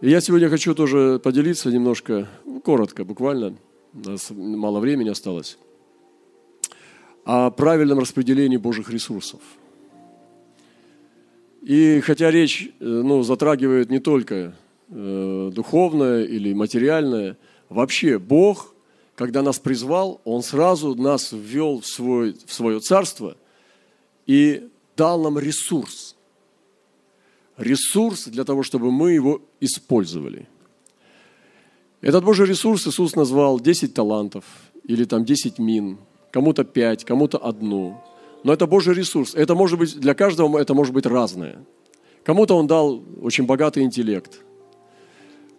И я сегодня хочу тоже поделиться немножко, ну, коротко, буквально, у нас мало времени осталось, о правильном распределении Божьих ресурсов. И хотя речь э, ну, затрагивает не только э, духовное или материальное, вообще Бог, когда нас призвал, Он сразу нас ввел в, свой, в свое царство и дал нам ресурс – ресурс для того, чтобы мы его использовали. Этот Божий ресурс Иисус назвал 10 талантов или там 10 мин, кому-то 5, кому-то одну. Но это Божий ресурс. Это может быть, для каждого это может быть разное. Кому-то он дал очень богатый интеллект,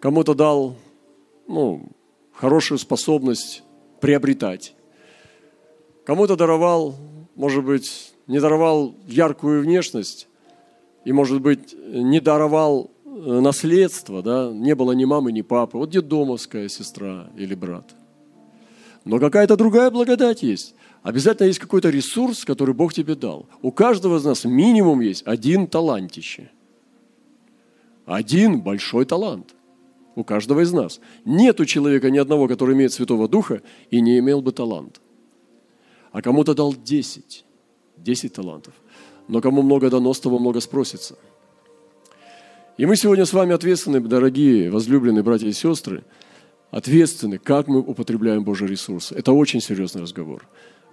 кому-то дал ну, хорошую способность приобретать, кому-то даровал, может быть, не даровал яркую внешность, и, может быть, не даровал э, наследство, да, не было ни мамы, ни папы, вот детдомовская сестра или брат. Но какая-то другая благодать есть. Обязательно есть какой-то ресурс, который Бог тебе дал. У каждого из нас минимум есть один талантище. Один большой талант. У каждого из нас. Нет у человека ни одного, который имеет Святого Духа и не имел бы талант. А кому-то дал десять. Десять талантов но кому много дано, с того много спросится. И мы сегодня с вами ответственны, дорогие, возлюбленные братья и сестры, ответственны, как мы употребляем Божий ресурс. Это очень серьезный разговор.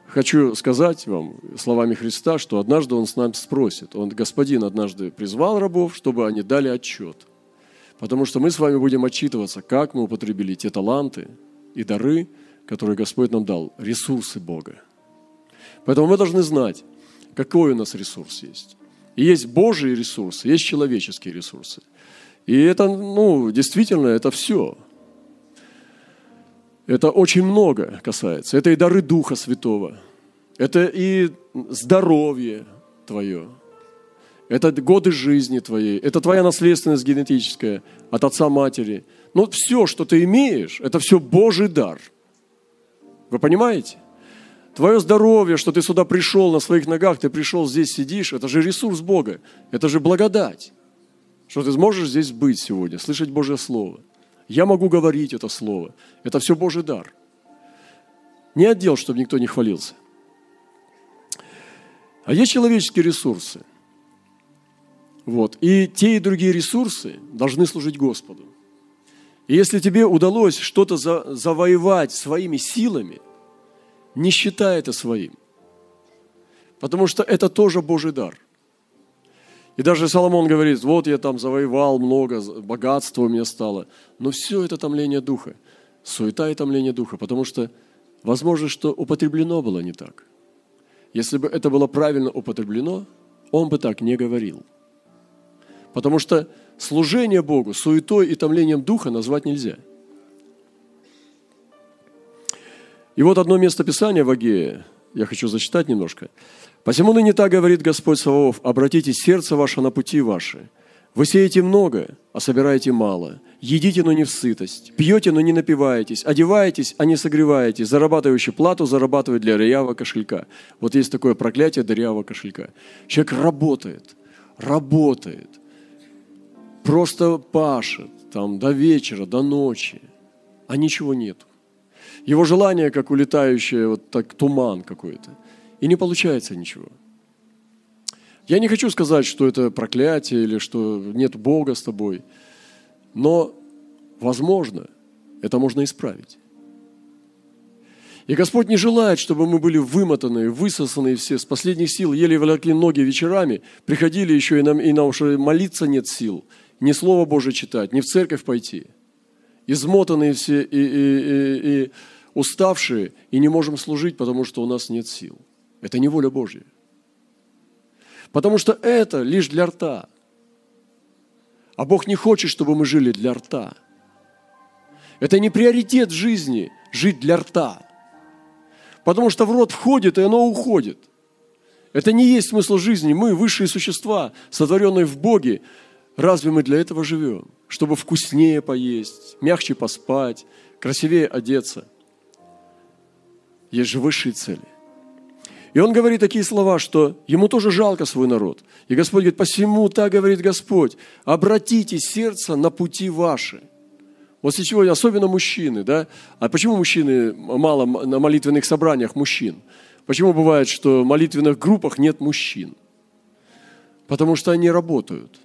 Хочу сказать вам словами Христа, что однажды Он с нами спросит. Он, Господин, однажды призвал рабов, чтобы они дали отчет. Потому что мы с вами будем отчитываться, как мы употребили те таланты и дары, которые Господь нам дал, ресурсы Бога. Поэтому мы должны знать, какой у нас ресурс есть. И есть Божьи ресурсы, есть человеческие ресурсы. И это, ну, действительно, это все. Это очень много касается. Это и дары Духа Святого. Это и здоровье твое. Это годы жизни твоей. Это твоя наследственность генетическая от отца-матери. Но все, что ты имеешь, это все Божий дар. Вы понимаете? Твое здоровье, что ты сюда пришел на своих ногах, ты пришел здесь сидишь, это же ресурс Бога, это же благодать, что ты сможешь здесь быть сегодня, слышать Божье Слово. Я могу говорить это Слово, это все Божий дар. Не отдел, чтобы никто не хвалился. А есть человеческие ресурсы. Вот. И те и другие ресурсы должны служить Господу. И если тебе удалось что-то завоевать своими силами – не считай это своим. Потому что это тоже Божий дар. И даже Соломон говорит, вот я там завоевал много, богатства у меня стало. Но все это томление духа, суета и томление духа, потому что возможно, что употреблено было не так. Если бы это было правильно употреблено, он бы так не говорил. Потому что служение Богу суетой и томлением духа назвать нельзя – И вот одно место Писания в Агее, я хочу зачитать немножко. «Посему ныне так говорит Господь Саваоф, обратите сердце ваше на пути ваши. Вы сеете много, а собираете мало. Едите, но не в сытость. Пьете, но не напиваетесь. Одеваетесь, а не согреваетесь. Зарабатывающий плату зарабатывает для дырявого кошелька. Вот есть такое проклятие дырявого кошелька. Человек работает, работает, просто пашет там до вечера, до ночи, а ничего нет. Его желание, как улетающее, вот так туман какой-то. И не получается ничего. Я не хочу сказать, что это проклятие или что нет Бога с тобой. Но, возможно, это можно исправить. И Господь не желает, чтобы мы были вымотаны, высосаны все, с последних сил, еле влекли ноги вечерами, приходили еще и нам, и нам уже молиться нет сил, ни Слово Божие читать, ни в церковь пойти – измотанные все и, и, и, и уставшие, и не можем служить, потому что у нас нет сил. Это не воля Божья. Потому что это лишь для рта. А Бог не хочет, чтобы мы жили для рта. Это не приоритет жизни жить для рта. Потому что в рот входит, и оно уходит. Это не есть смысл жизни. Мы высшие существа, сотворенные в Боге. Разве мы для этого живем? чтобы вкуснее поесть, мягче поспать, красивее одеться. Есть же высшие цели. И он говорит такие слова, что ему тоже жалко свой народ. И Господь говорит, посему так говорит Господь, обратите сердце на пути ваши. Вот сегодня, особенно мужчины, да? А почему мужчины мало на молитвенных собраниях мужчин? Почему бывает, что в молитвенных группах нет мужчин? Потому что они работают.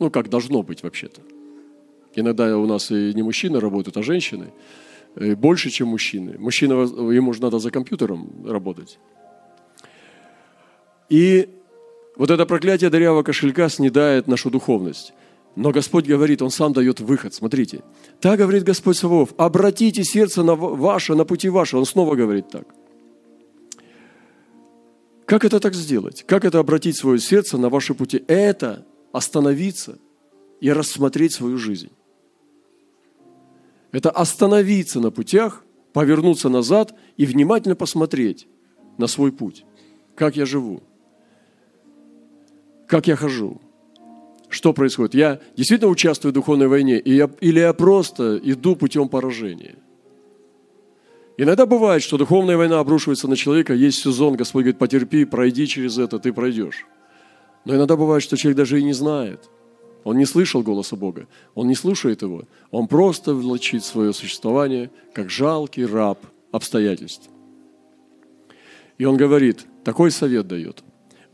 Ну, как должно быть вообще-то. Иногда у нас и не мужчины работают, а женщины. И больше, чем мужчины. Мужчина, ему же надо за компьютером работать. И вот это проклятие дырявого кошелька снедает нашу духовность. Но Господь говорит, Он сам дает выход. Смотрите. Так говорит Господь Савов, обратите сердце на ваше, на пути ваше. Он снова говорит так. Как это так сделать? Как это обратить свое сердце на ваши пути? Это остановиться и рассмотреть свою жизнь. Это остановиться на путях, повернуться назад и внимательно посмотреть на свой путь. Как я живу? Как я хожу? Что происходит? Я действительно участвую в духовной войне, и я, или я просто иду путем поражения? Иногда бывает, что духовная война обрушивается на человека, есть сезон, Господь говорит, потерпи, пройди через это, ты пройдешь. Но иногда бывает, что человек даже и не знает. Он не слышал голоса Бога, он не слушает его. Он просто влачит свое существование, как жалкий раб обстоятельств. И он говорит, такой совет дает.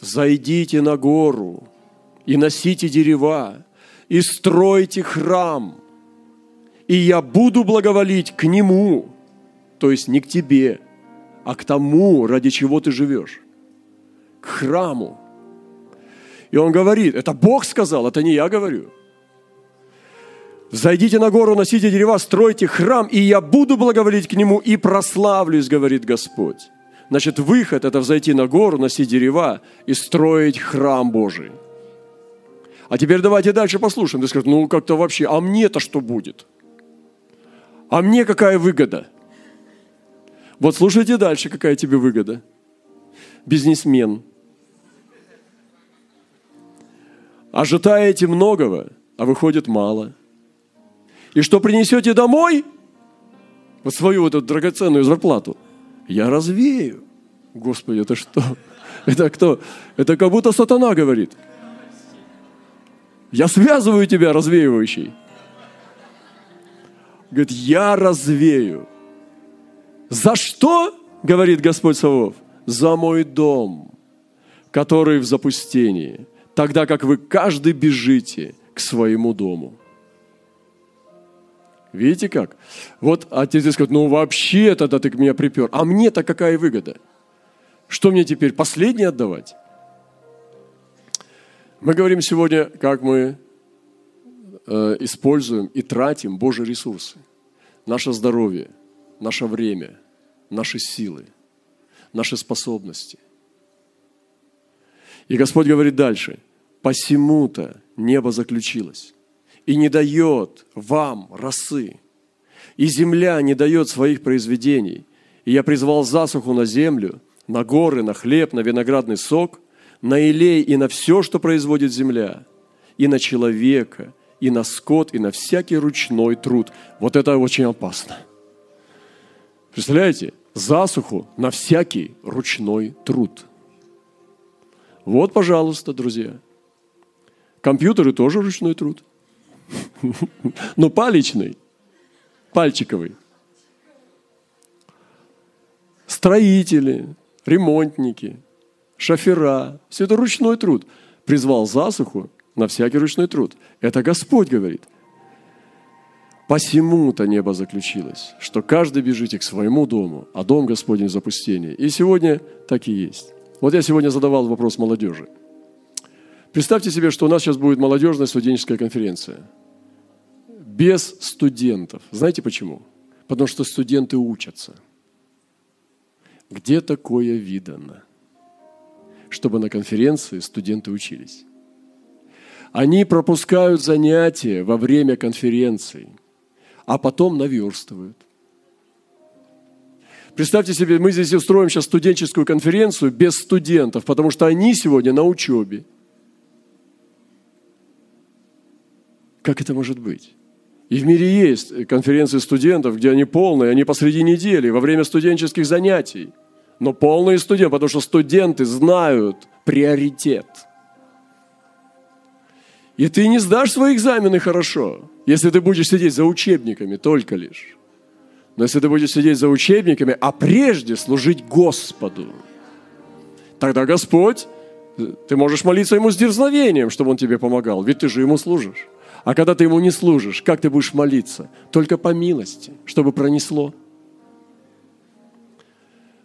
«Зайдите на гору и носите дерева, и стройте храм, и я буду благоволить к нему, то есть не к тебе, а к тому, ради чего ты живешь, к храму. И он говорит, это Бог сказал, это не я говорю. Зайдите на гору, носите дерева, стройте храм, и я буду благоволить к нему и прославлюсь, говорит Господь. Значит, выход – это взойти на гору, носить дерева и строить храм Божий. А теперь давайте дальше послушаем. Ты скажешь, ну как-то вообще, а мне-то что будет? А мне какая выгода? Вот слушайте дальше, какая тебе выгода. Бизнесмен. Ожидаете многого, а выходит мало. И что принесете домой? Вот свою вот эту драгоценную зарплату. Я развею. Господи, это что? Это кто? Это как будто сатана говорит. Я связываю тебя, развеивающий. Говорит, я развею. За что, говорит Господь Савов? За мой дом, который в запустении, тогда как вы каждый бежите к своему дому. Видите как? Вот отец скажет, ну вообще тогда ты к меня припер. А мне-то какая выгода? Что мне теперь, последнее отдавать? Мы говорим сегодня, как мы э, используем и тратим Божьи ресурсы. Наше здоровье, наше время, наши силы, наши способности. И Господь говорит дальше, посему-то небо заключилось и не дает вам росы, и земля не дает своих произведений. И я призвал засуху на землю, на горы, на хлеб, на виноградный сок, на илей и на все, что производит земля, и на человека, и на скот, и на всякий ручной труд. Вот это очень опасно. Представляете? Засуху на всякий ручной труд. Вот, пожалуйста, друзья. Компьютеры тоже ручной труд. Но палечный, пальчиковый. Строители, ремонтники, шофера. Все это ручной труд. Призвал засуху на всякий ручной труд. Это Господь говорит – Посему-то небо заключилось, что каждый бежите к своему дому, а дом Господень в запустении. И сегодня так и есть. Вот я сегодня задавал вопрос молодежи. Представьте себе, что у нас сейчас будет молодежная студенческая конференция. Без студентов. Знаете почему? Потому что студенты учатся. Где такое видано? Чтобы на конференции студенты учились. Они пропускают занятия во время конференции – а потом наверстывают. Представьте себе, мы здесь устроим сейчас студенческую конференцию без студентов, потому что они сегодня на учебе. Как это может быть? И в мире есть конференции студентов, где они полные, они посреди недели, во время студенческих занятий. но полный студент, потому что студенты знают приоритет. И ты не сдашь свои экзамены хорошо, если ты будешь сидеть за учебниками только лишь. Но если ты будешь сидеть за учебниками, а прежде служить Господу, тогда Господь, ты можешь молиться Ему с дерзновением, чтобы Он тебе помогал, ведь ты же Ему служишь. А когда ты Ему не служишь, как ты будешь молиться? Только по милости, чтобы пронесло.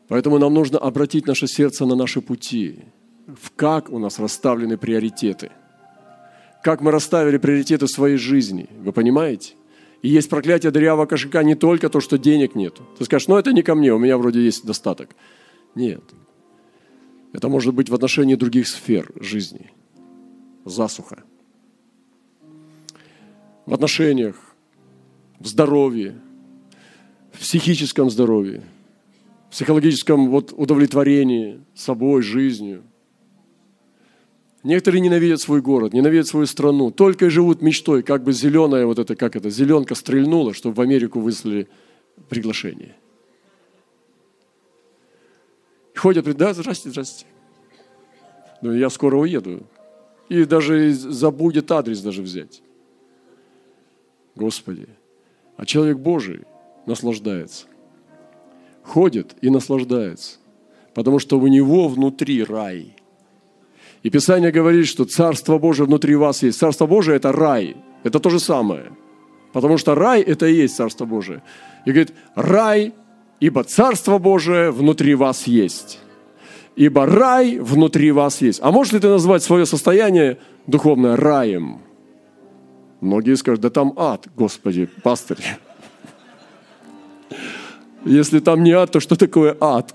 Поэтому нам нужно обратить наше сердце на наши пути, в как у нас расставлены приоритеты, как мы расставили приоритеты своей жизни. Вы понимаете? И есть проклятие дырявого кошелька не только то, что денег нет. Ты скажешь, ну это не ко мне, у меня вроде есть достаток. Нет. Это может быть в отношении других сфер жизни. Засуха. В отношениях, в здоровье, в психическом здоровье, в психологическом вот удовлетворении собой, жизнью – Некоторые ненавидят свой город, ненавидят свою страну, только и живут мечтой, как бы зеленая вот это, как это, зеленка стрельнула, чтобы в Америку выслали приглашение. Ходят, говорят, да, здрасте, здрасте. Ну, я скоро уеду. И даже забудет адрес даже взять. Господи. А человек Божий наслаждается. Ходит и наслаждается. Потому что у него внутри рай – и Писание говорит, что Царство Божие внутри вас есть. Царство Божие – это рай. Это то же самое. Потому что рай – это и есть Царство Божие. И говорит, рай, ибо Царство Божие внутри вас есть. Ибо рай внутри вас есть. А можешь ли ты назвать свое состояние духовное раем? Многие скажут, да там ад, Господи, пастырь. Если там не ад, то что такое ад?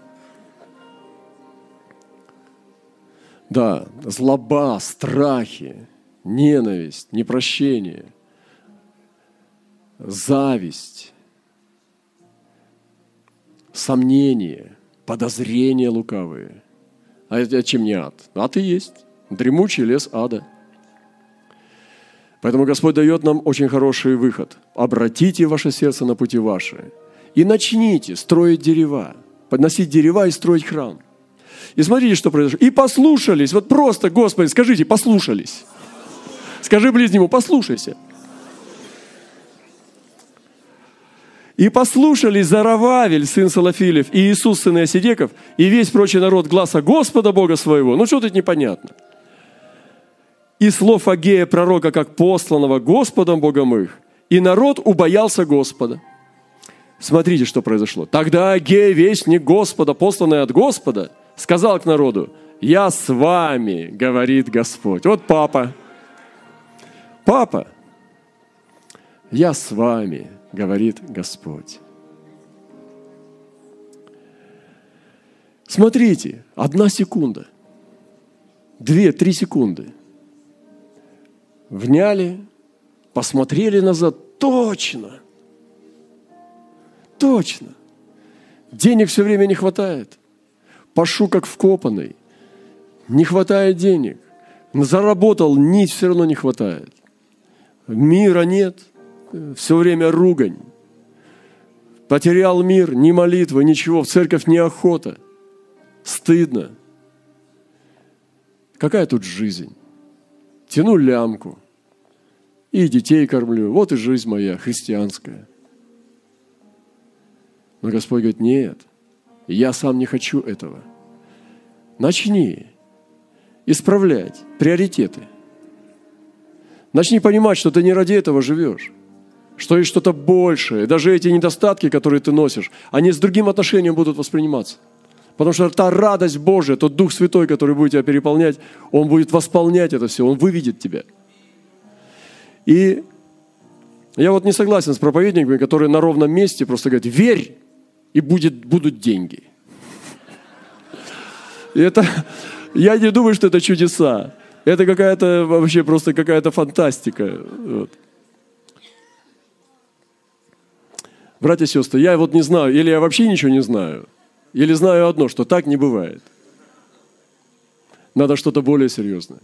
Да, злоба, страхи, ненависть, непрощение, зависть, сомнения, подозрения лукавые. А это чем не ад? Ад и есть. Дремучий лес ада. Поэтому Господь дает нам очень хороший выход. Обратите ваше сердце на пути ваши и начните строить дерева, подносить дерева и строить храм. И смотрите, что произошло. И послушались. Вот просто, Господи, скажите, послушались. Скажи ближнему, послушайся. И послушались Зарававель, сын Салафилев, и Иисус, сын Иосидеков, и весь прочий народ гласа Господа Бога своего. Ну, что тут непонятно? И слов Агея, пророка, как посланного Господом Богом их. И народ убоялся Господа. Смотрите, что произошло. Тогда Агея, вестник Господа, посланный от Господа – сказал к народу, я с вами, говорит Господь. Вот папа. Папа, я с вами, говорит Господь. Смотрите, одна секунда, две-три секунды. Вняли, посмотрели назад, точно, точно. Денег все время не хватает пашу как вкопанный. Не хватает денег. Заработал, нить все равно не хватает. Мира нет, все время ругань. Потерял мир, ни молитвы, ничего, в церковь неохота. Стыдно. Какая тут жизнь? Тяну лямку. И детей кормлю. Вот и жизнь моя христианская. Но Господь говорит, нет, я сам не хочу этого. Начни исправлять приоритеты. Начни понимать, что ты не ради этого живешь, что есть что-то большее. Даже эти недостатки, которые ты носишь, они с другим отношением будут восприниматься. Потому что та радость Божия, тот Дух Святой, который будет тебя переполнять, Он будет восполнять это все, Он выведет тебя. И я вот не согласен с проповедниками, которые на ровном месте просто говорят, верь, и будет, будут деньги. И это, я не думаю, что это чудеса. Это какая-то вообще просто какая-то фантастика. Вот. Братья и сестры, я вот не знаю, или я вообще ничего не знаю, или знаю одно, что так не бывает. Надо что-то более серьезное.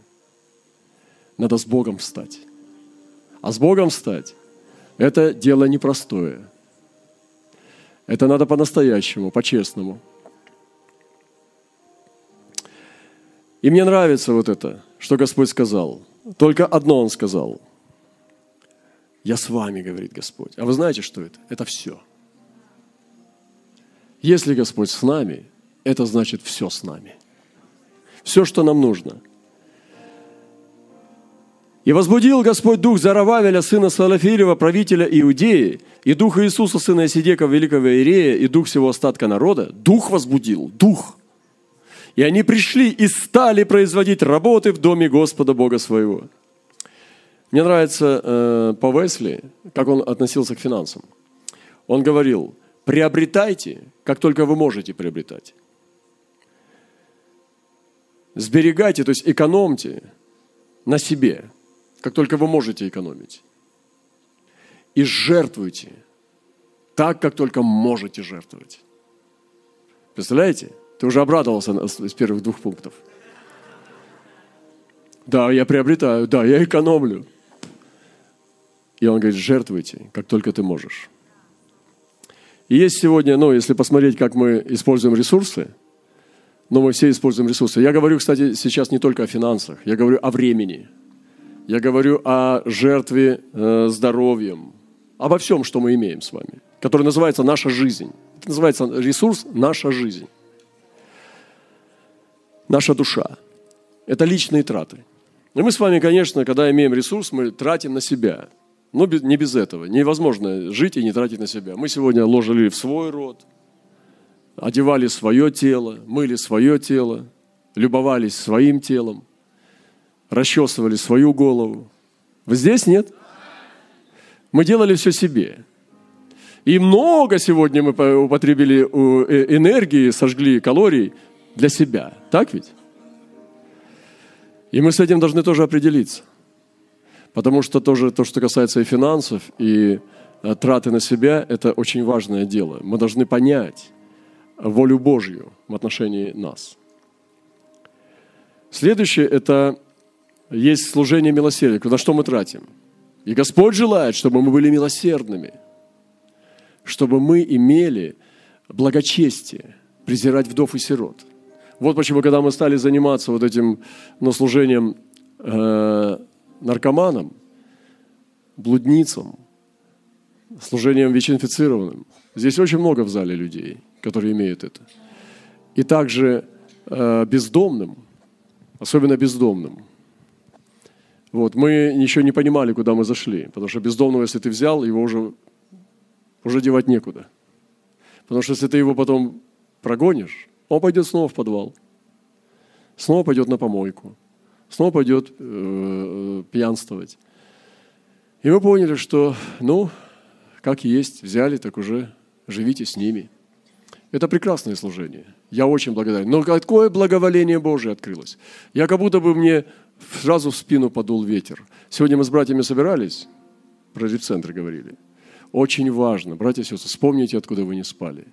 Надо с Богом встать. А с Богом встать – это дело непростое. Это надо по-настоящему, по-честному – И мне нравится вот это, что Господь сказал. Только одно Он сказал. Я с вами, говорит Господь. А вы знаете, что это? Это все. Если Господь с нами, это значит все с нами. Все, что нам нужно – и возбудил Господь дух Зарававеля, сына Салафирева, правителя Иудеи, и дух Иисуса, сына Сидека, великого Иерея, и дух всего остатка народа. Дух возбудил, дух. И они пришли и стали производить работы в доме Господа Бога своего. Мне нравится э, по Весли, как он относился к финансам. Он говорил, приобретайте, как только вы можете приобретать. Сберегайте, то есть экономьте на себе – как только вы можете экономить. И жертвуйте так, как только можете жертвовать. Представляете? Ты уже обрадовался из первых двух пунктов. Да, я приобретаю, да, я экономлю. И он говорит, жертвуйте, как только ты можешь. И есть сегодня, ну, если посмотреть, как мы используем ресурсы, но мы все используем ресурсы. Я говорю, кстати, сейчас не только о финансах, я говорю о времени – я говорю о жертве э, здоровьем, обо всем, что мы имеем с вами, который называется наша жизнь. Это называется ресурс наша жизнь. Наша душа. Это личные траты. И мы с вами, конечно, когда имеем ресурс, мы тратим на себя. Но не без этого. Невозможно жить и не тратить на себя. Мы сегодня ложили в свой род, одевали свое тело, мыли свое тело, любовались своим телом – расчесывали свою голову. Вы здесь нет? Мы делали все себе. И много сегодня мы употребили э, энергии, сожгли калорий для себя. Так ведь? И мы с этим должны тоже определиться. Потому что тоже то, что касается и финансов, и э, траты на себя, это очень важное дело. Мы должны понять волю Божью в отношении нас. Следующее – это есть служение милосердия, на что мы тратим. И Господь желает, чтобы мы были милосердными, чтобы мы имели благочестие, презирать вдов и сирот. Вот почему, когда мы стали заниматься вот этим ну, служением э, наркоманам, блудницам, служением ВИЧ-инфицированным, здесь очень много в зале людей, которые имеют это. И также э, бездомным, особенно бездомным – вот, мы еще не понимали, куда мы зашли, потому что бездомного, если ты взял, его уже, уже девать некуда. Потому что если ты его потом прогонишь, он пойдет снова в подвал, снова пойдет на помойку, снова пойдет э, пьянствовать. И мы поняли, что, ну, как есть, взяли, так уже живите с ними. Это прекрасное служение. Я очень благодарен. Но какое благоволение Божие открылось. Я как будто бы мне сразу в спину подул ветер. Сегодня мы с братьями собирались, про репцентр говорили. Очень важно, братья и сестры, вспомните, откуда вы не спали.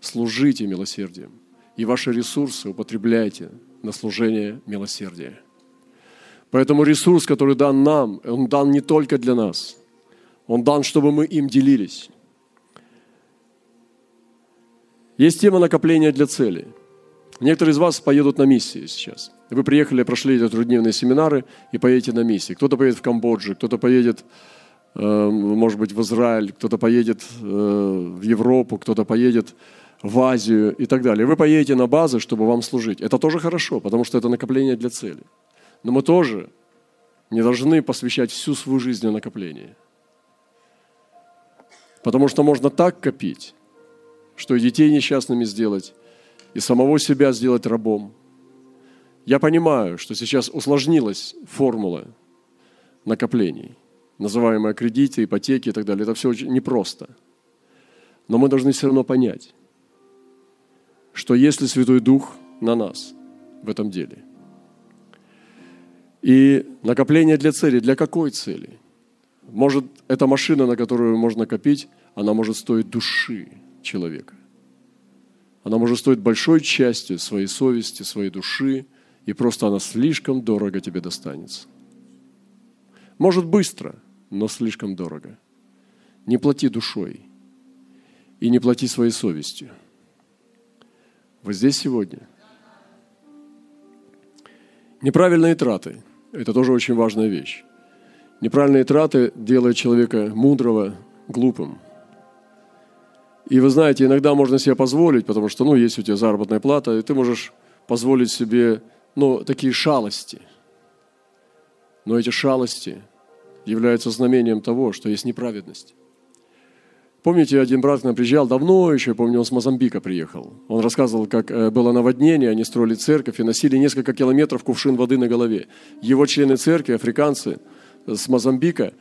Служите милосердием. И ваши ресурсы употребляйте на служение милосердия. Поэтому ресурс, который дан нам, он дан не только для нас. Он дан, чтобы мы им делились. Есть тема накопления для цели. Некоторые из вас поедут на миссии сейчас – вы приехали, прошли эти трудневные семинары и поедете на миссии. Кто-то поедет в Камбоджу, кто-то поедет, э, может быть, в Израиль, кто-то поедет э, в Европу, кто-то поедет в Азию и так далее. Вы поедете на базы, чтобы вам служить. Это тоже хорошо, потому что это накопление для цели. Но мы тоже не должны посвящать всю свою жизнь на накопление. Потому что можно так копить, что и детей несчастными сделать, и самого себя сделать рабом – я понимаю, что сейчас усложнилась формула накоплений, называемая кредиты, ипотеки и так далее. Это все очень непросто. Но мы должны все равно понять, что если Святой Дух на нас в этом деле, и накопление для цели, для какой цели? Может, эта машина, на которую можно копить, она может стоить души человека. Она может стоить большой частью своей совести, своей души – и просто она слишком дорого тебе достанется. Может быстро, но слишком дорого. Не плати душой и не плати своей совестью. Вы здесь сегодня? Неправильные траты – это тоже очень важная вещь. Неправильные траты делают человека мудрого глупым. И вы знаете, иногда можно себе позволить, потому что, ну, есть у тебя заработная плата, и ты можешь позволить себе, ну, такие шалости. Но эти шалости являются знамением того, что есть неправедность. Помните, один брат к нам приезжал давно еще, помню, он с Мозамбика приехал. Он рассказывал, как э, было наводнение, они строили церковь и носили несколько километров кувшин воды на голове. Его члены церкви, африканцы с Мозамбика,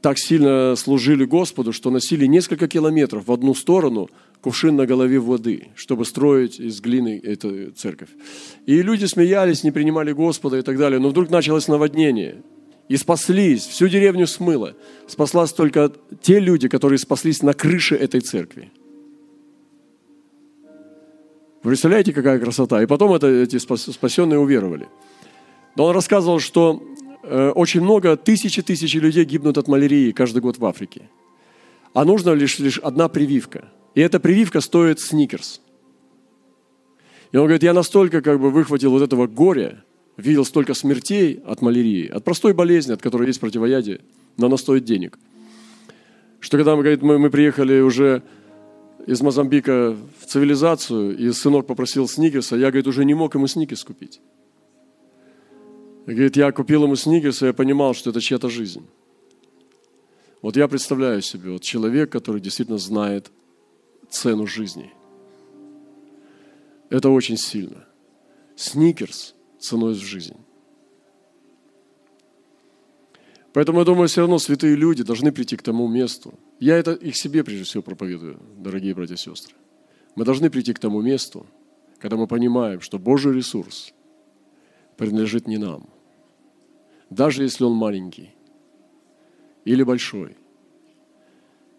так сильно служили Господу, что носили несколько километров в одну сторону кувшин на голове воды, чтобы строить из глины эту церковь. И люди смеялись, не принимали Господа и так далее. Но вдруг началось наводнение – и спаслись, всю деревню смыло. Спаслась только те люди, которые спаслись на крыше этой церкви. Вы представляете, какая красота? И потом это, эти спасенные уверовали. Но он рассказывал, что э, очень много, тысячи тысячи людей гибнут от малярии каждый год в Африке. А нужна лишь, лишь одна прививка. И эта прививка стоит сникерс. И он говорит, я настолько как бы выхватил вот этого горя, видел столько смертей от малярии, от простой болезни, от которой есть противоядие, но она стоит денег. Что когда мы, говорит, мы, мы приехали уже из Мозамбика в цивилизацию, и сынок попросил сникерса, я, говорит, уже не мог ему сникерс купить. Говорит, я купил ему сникерс, и я понимал, что это чья-то жизнь. Вот я представляю себе, вот человек, который действительно знает цену жизни. Это очень сильно. Сникерс ценой в жизнь. Поэтому я думаю, все равно святые люди должны прийти к тому месту. Я это их себе прежде всего проповедую, дорогие братья и сестры. Мы должны прийти к тому месту, когда мы понимаем, что Божий ресурс принадлежит не нам, даже если он маленький или большой.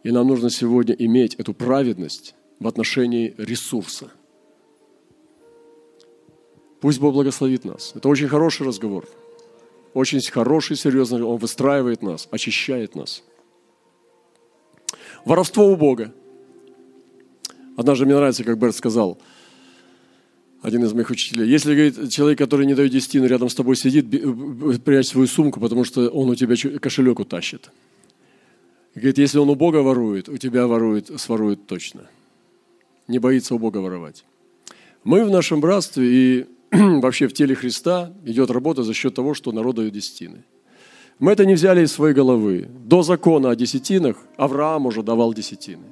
И нам нужно сегодня иметь эту праведность в отношении ресурса – Пусть Бог благословит нас. Это очень хороший разговор. Очень хороший, серьезный. Он выстраивает нас, очищает нас. Воровство у Бога. Однажды мне нравится, как Берт сказал, один из моих учителей. Если, говорит, человек, который не дает десятину, рядом с тобой сидит, прячь свою сумку, потому что он у тебя кошелек утащит. Говорит, если он у Бога ворует, у тебя ворует, сворует точно. Не боится у Бога воровать. Мы в нашем братстве и вообще в теле Христа идет работа за счет того, что народ дает десятины. Мы это не взяли из своей головы. До закона о десятинах Авраам уже давал десятины.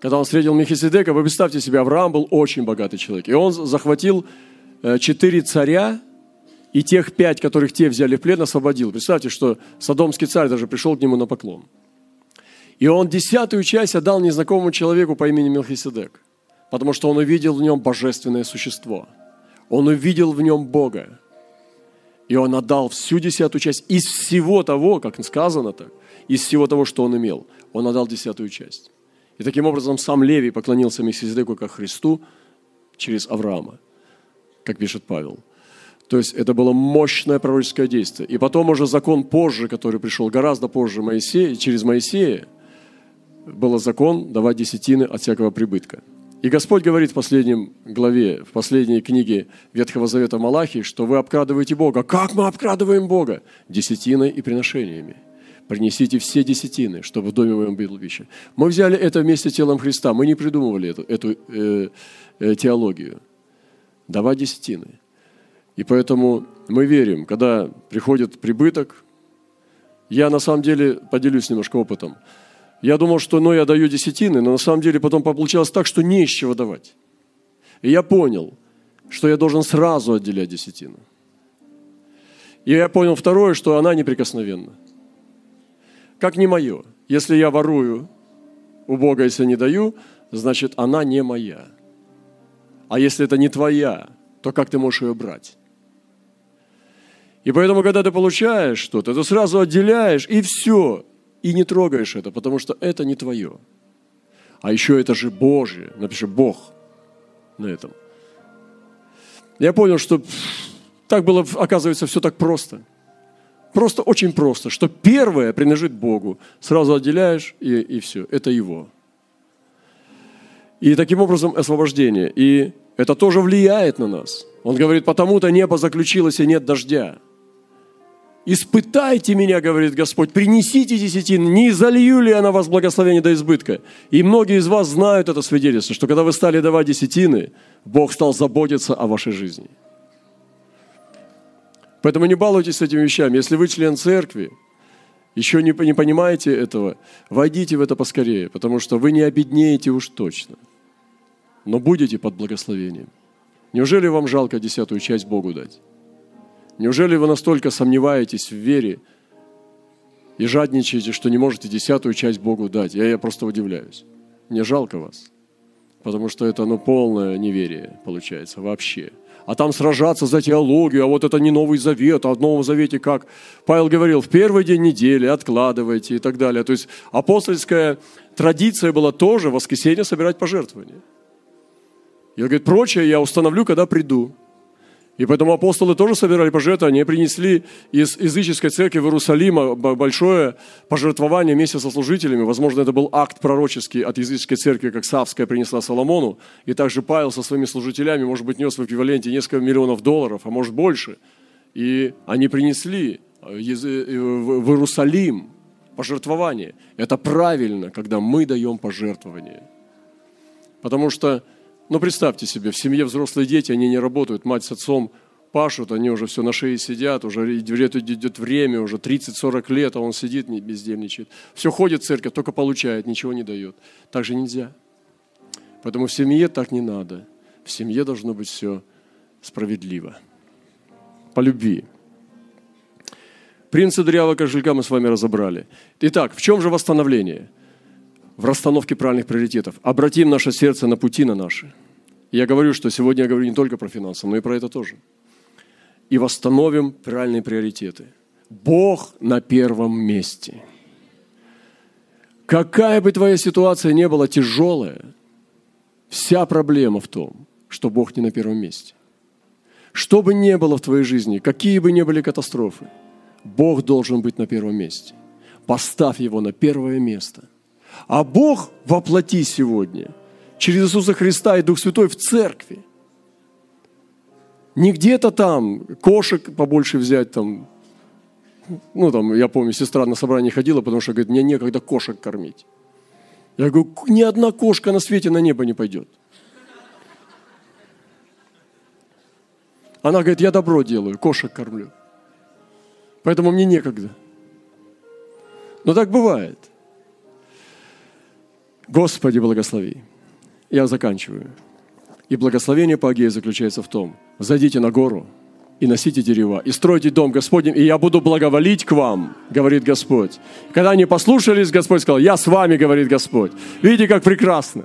Когда он встретил Мехиседека, вы представьте себе, Авраам был очень богатый человек. И он захватил э, четыре царя, и тех пять, которых те взяли в плен, освободил. Представьте, что Содомский царь даже пришел к нему на поклон. И он десятую часть отдал незнакомому человеку по имени Мелхиседек потому что он увидел в нем божественное существо. Он увидел в нем Бога. И он отдал всю десятую часть из всего того, как сказано так, из всего того, что он имел. Он отдал десятую часть. И таким образом сам Левий поклонился Мельхиседеку как Христу через Авраама, как пишет Павел. То есть это было мощное пророческое действие. И потом уже закон позже, который пришел гораздо позже Моисея, через Моисея, был закон давать десятины от всякого прибытка – и Господь говорит в последнем главе, в последней книге Ветхого Завета Малахии, что вы обкрадываете Бога. Как мы обкрадываем Бога? Десятиной и приношениями. Принесите все десятины, чтобы в доме моем было пища. Мы взяли это вместе с телом Христа. Мы не придумывали эту, эту э, э, теологию. Давать десятины. И поэтому мы верим, когда приходит прибыток, я на самом деле поделюсь немножко опытом. Я думал, что ну, я даю десятины, но на самом деле потом получалось так, что не из чего давать. И я понял, что я должен сразу отделять десятину. И я понял второе, что она неприкосновенна. Как не мое. Если я ворую у Бога, если не даю, значит, она не моя. А если это не твоя, то как ты можешь ее брать? И поэтому, когда ты получаешь что-то, ты сразу отделяешь, и все и не трогаешь это, потому что это не твое. А еще это же Божье. Напиши Бог на этом. Я понял, что так было, оказывается, все так просто. Просто очень просто, что первое принадлежит Богу. Сразу отделяешь, и, и все. Это Его. И таким образом освобождение. И это тоже влияет на нас. Он говорит, потому-то небо заключилось и нет дождя. Испытайте меня, говорит Господь, принесите десятины, не залью ли я на вас благословение до избытка. И многие из вас знают это свидетельство, что когда вы стали давать десятины, Бог стал заботиться о вашей жизни. Поэтому не балуйтесь с этими вещами. Если вы член церкви, еще не, не понимаете этого, войдите в это поскорее, потому что вы не обеднеете уж точно, но будете под благословением. Неужели вам жалко десятую часть Богу дать? Неужели вы настолько сомневаетесь в вере и жадничаете, что не можете десятую часть Богу дать? Я, я просто удивляюсь. Мне жалко вас, потому что это ну, полное неверие получается вообще. А там сражаться за теологию, а вот это не Новый Завет, а в Новом Завете как? Павел говорил, в первый день недели откладывайте и так далее. То есть апостольская традиция была тоже в воскресенье собирать пожертвования. И он говорит, прочее я установлю, когда приду. И поэтому апостолы тоже собирали пожертвования. Они принесли из языческой церкви в Иерусалима большое пожертвование вместе со служителями. Возможно, это был акт пророческий от языческой церкви, как Савская принесла Соломону. И также Павел со своими служителями, может быть, нес в эквиваленте несколько миллионов долларов, а может больше. И они принесли в Иерусалим пожертвование. Это правильно, когда мы даем пожертвование. Потому что но представьте себе, в семье взрослые дети, они не работают, мать с отцом пашут, они уже все на шее сидят, уже идет время, уже 30-40 лет, а он сидит, не бездельничает. Все ходит в церковь, только получает, ничего не дает. Так же нельзя. Поэтому в семье так не надо. В семье должно быть все справедливо. По любви. Принцип дырявого кошелька мы с вами разобрали. Итак, в чем же восстановление? В расстановке правильных приоритетов. Обратим наше сердце на пути на наши. Я говорю, что сегодня я говорю не только про финансы, но и про это тоже. И восстановим правильные приоритеты. Бог на первом месте. Какая бы твоя ситуация не была тяжелая, вся проблема в том, что Бог не на первом месте. Что бы ни было в твоей жизни, какие бы ни были катастрофы, Бог должен быть на первом месте. Поставь его на первое место – а Бог воплоти сегодня через Иисуса Христа и Дух Святой в церкви. Не где-то там кошек побольше взять, там, ну там, я помню, сестра на собрание ходила, потому что говорит, мне некогда кошек кормить. Я говорю, ни одна кошка на свете на небо не пойдет. Она говорит, я добро делаю, кошек кормлю. Поэтому мне некогда. Но так бывает – Господи, благослови. Я заканчиваю. И благословение по Агею заключается в том, зайдите на гору и носите дерева, и стройте дом Господень, и я буду благоволить к вам, говорит Господь. Когда они послушались, Господь сказал, я с вами, говорит Господь. Видите, как прекрасно.